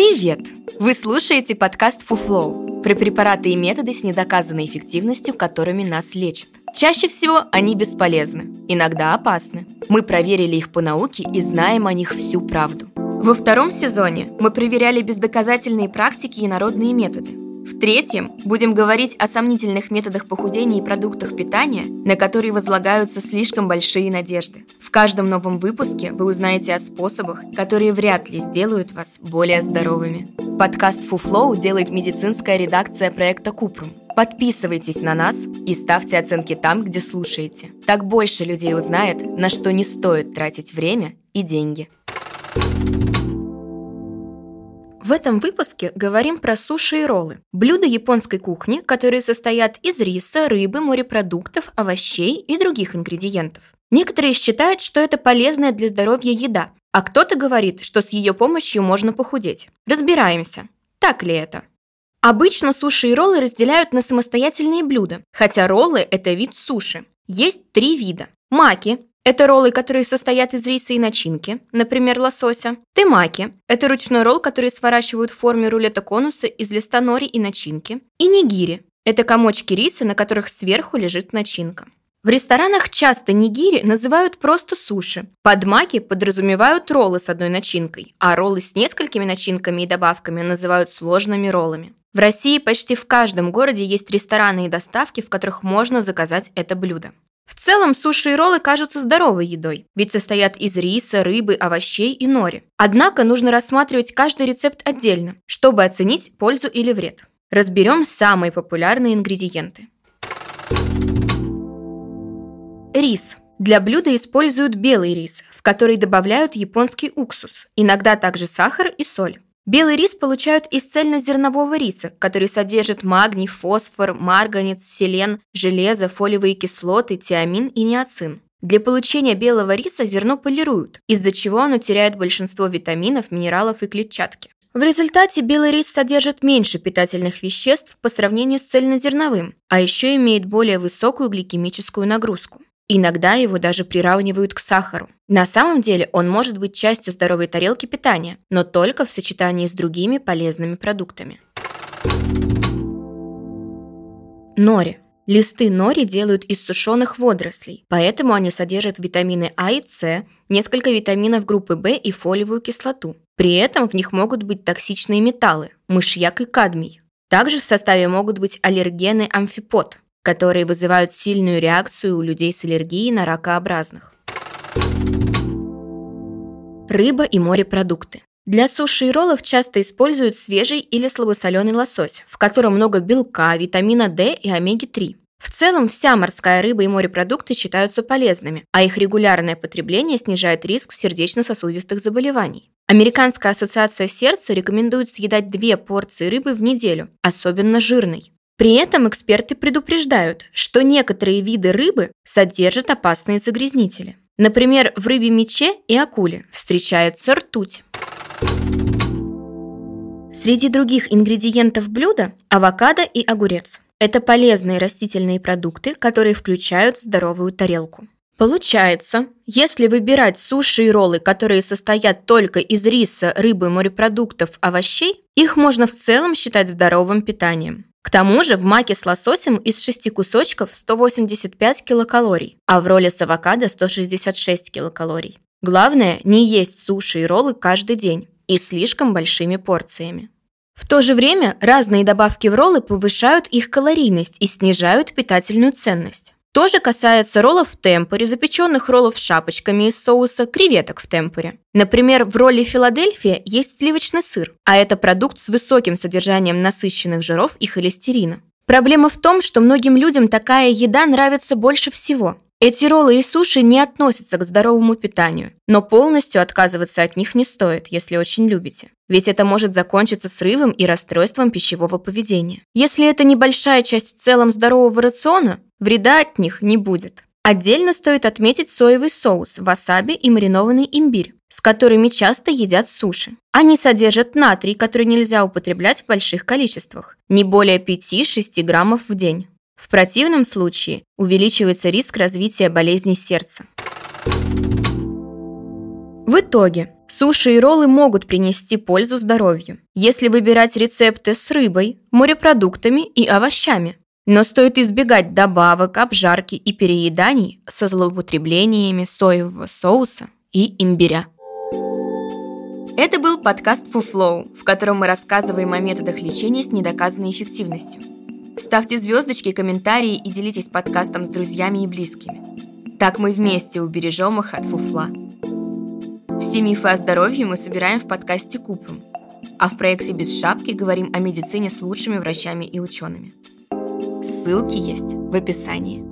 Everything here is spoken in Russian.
Привет! Вы слушаете подкаст «Фуфлоу» про препараты и методы с недоказанной эффективностью, которыми нас лечат. Чаще всего они бесполезны, иногда опасны. Мы проверили их по науке и знаем о них всю правду. Во втором сезоне мы проверяли бездоказательные практики и народные методы. В третьем будем говорить о сомнительных методах похудения и продуктах питания, на которые возлагаются слишком большие надежды. В каждом новом выпуске вы узнаете о способах, которые вряд ли сделают вас более здоровыми. Подкаст Фуфлоу делает медицинская редакция проекта Купрум. Подписывайтесь на нас и ставьте оценки там, где слушаете. Так больше людей узнает, на что не стоит тратить время и деньги. В этом выпуске говорим про суши и роллы. Блюда японской кухни, которые состоят из риса, рыбы, морепродуктов, овощей и других ингредиентов. Некоторые считают, что это полезная для здоровья еда, а кто-то говорит, что с ее помощью можно похудеть. Разбираемся. Так ли это? Обычно суши и роллы разделяют на самостоятельные блюда, хотя роллы – это вид суши. Есть три вида. Маки это роллы, которые состоят из риса и начинки, например, лосося. Темаки – это ручной ролл, который сворачивают в форме рулета конуса из листа нори и начинки. И нигири – это комочки риса, на которых сверху лежит начинка. В ресторанах часто нигири называют просто суши. Под маки подразумевают роллы с одной начинкой, а роллы с несколькими начинками и добавками называют сложными роллами. В России почти в каждом городе есть рестораны и доставки, в которых можно заказать это блюдо. Целом суши и роллы кажутся здоровой едой, ведь состоят из риса, рыбы, овощей и нори. Однако нужно рассматривать каждый рецепт отдельно, чтобы оценить пользу или вред. Разберем самые популярные ингредиенты. Рис. Для блюда используют белый рис, в который добавляют японский уксус, иногда также сахар и соль. Белый рис получают из цельнозернового риса, который содержит магний, фосфор, марганец, селен, железо, фолиевые кислоты, тиамин и ниацин. Для получения белого риса зерно полируют, из-за чего оно теряет большинство витаминов, минералов и клетчатки. В результате белый рис содержит меньше питательных веществ по сравнению с цельнозерновым, а еще имеет более высокую гликемическую нагрузку. Иногда его даже приравнивают к сахару. На самом деле он может быть частью здоровой тарелки питания, но только в сочетании с другими полезными продуктами. Нори. Листы нори делают из сушеных водорослей, поэтому они содержат витамины А и С, несколько витаминов группы В и фолиевую кислоту. При этом в них могут быть токсичные металлы – мышьяк и кадмий. Также в составе могут быть аллергены амфипод, которые вызывают сильную реакцию у людей с аллергией на ракообразных. Рыба и морепродукты. Для суши и роллов часто используют свежий или слабосоленый лосось, в котором много белка, витамина D и омеги-3. В целом, вся морская рыба и морепродукты считаются полезными, а их регулярное потребление снижает риск сердечно-сосудистых заболеваний. Американская ассоциация сердца рекомендует съедать две порции рыбы в неделю, особенно жирной. При этом эксперты предупреждают, что некоторые виды рыбы содержат опасные загрязнители. Например, в рыбе мече и акуле встречается ртуть. Среди других ингредиентов блюда – авокадо и огурец. Это полезные растительные продукты, которые включают в здоровую тарелку. Получается, если выбирать суши и роллы, которые состоят только из риса, рыбы, морепродуктов, овощей, их можно в целом считать здоровым питанием. К тому же в маке с лососем из 6 кусочков 185 килокалорий, а в ролле с авокадо 166 килокалорий. Главное не есть суши и роллы каждый день и слишком большими порциями. В то же время разные добавки в роллы повышают их калорийность и снижают питательную ценность. То же касается роллов в темпоре, запеченных роллов с шапочками из соуса, креветок в темпоре. Например, в ролле Филадельфия есть сливочный сыр, а это продукт с высоким содержанием насыщенных жиров и холестерина. Проблема в том, что многим людям такая еда нравится больше всего. Эти роллы и суши не относятся к здоровому питанию, но полностью отказываться от них не стоит, если очень любите. Ведь это может закончиться срывом и расстройством пищевого поведения. Если это небольшая часть в целом здорового рациона, вреда от них не будет. Отдельно стоит отметить соевый соус, васаби и маринованный имбирь, с которыми часто едят суши. Они содержат натрий, который нельзя употреблять в больших количествах, не более 5-6 граммов в день. В противном случае увеличивается риск развития болезней сердца. В итоге, Суши и роллы могут принести пользу здоровью, если выбирать рецепты с рыбой, морепродуктами и овощами. Но стоит избегать добавок, обжарки и перееданий со злоупотреблениями соевого соуса и имбиря. Это был подкаст Фуфлоу, в котором мы рассказываем о методах лечения с недоказанной эффективностью. Ставьте звездочки, комментарии и делитесь подкастом с друзьями и близкими. Так мы вместе убережем их от фуфла. Все мифы о здоровье мы собираем в подкасте Купрум, а в проекте «Без шапки» говорим о медицине с лучшими врачами и учеными. Ссылки есть в описании.